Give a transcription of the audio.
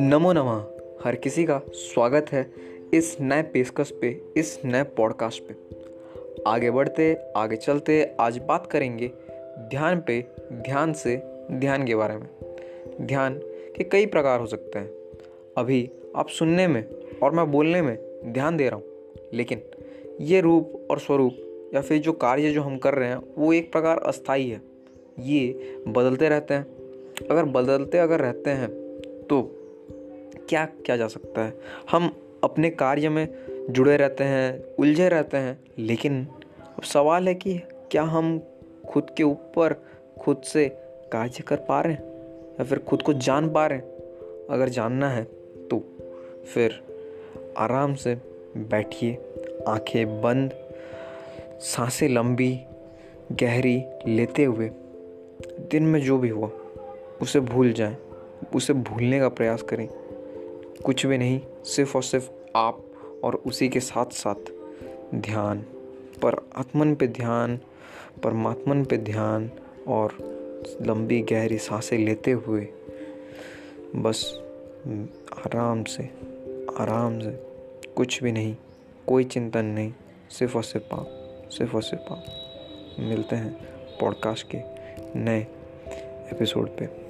नमो नमः। हर किसी का स्वागत है इस नए पेशकश पे, इस नए पॉडकास्ट पे। आगे बढ़ते, आगे चलते, आज बात करेंगे ध्यान पे, ध्यान से, ध्यान के बारे में। ध्यान के कई प्रकार हो सकते हैं। अभी आप सुनने में और मैं बोलने में ध्यान दे रहा हूँ, लेकिन ये रूप और स्वरूप या फिर जो कार्य जो हम कर रहे हैं, वो एक प्रकार अस्थाई है। ये बदलते रहते हैं। अगर बदलते अगर रहते हैं तो क्या क्या जा सकता है? हम अपने कार्य में जुड़े रहते हैं, उलझे रहते हैं, लेकिन अब सवाल है कि क्या हम खुद के ऊपर खुद से कार्य कर पा रहे हैं या फिर खुद को जान पा रहे हैं? अगर जानना है तो फिर आराम से बैठिए, आँखें बंद, साँसें लंबी, गहरी लेते हुए, दिन में जो भी हुआ, उसे भूल जाएँ, उसे भूलने का प्रयास करें। कुछ भी नहीं, सिर्फ़ और सिर्फ़ आप और उसी के साथ साथ ध्यान। पर आत्मन पे ध्यान, परमात्मन पे ध्यान और लंबी गहरी साँसें लेते हुए बस आराम से आराम से कुछ भी नहीं, कोई चिंतन नहीं, सिर्फ़ और सिर्फ़ आप, सिर्फ़ और सिर्फ़ आप। मिलते हैं पॉडकास्ट के नए एपिसोड पे।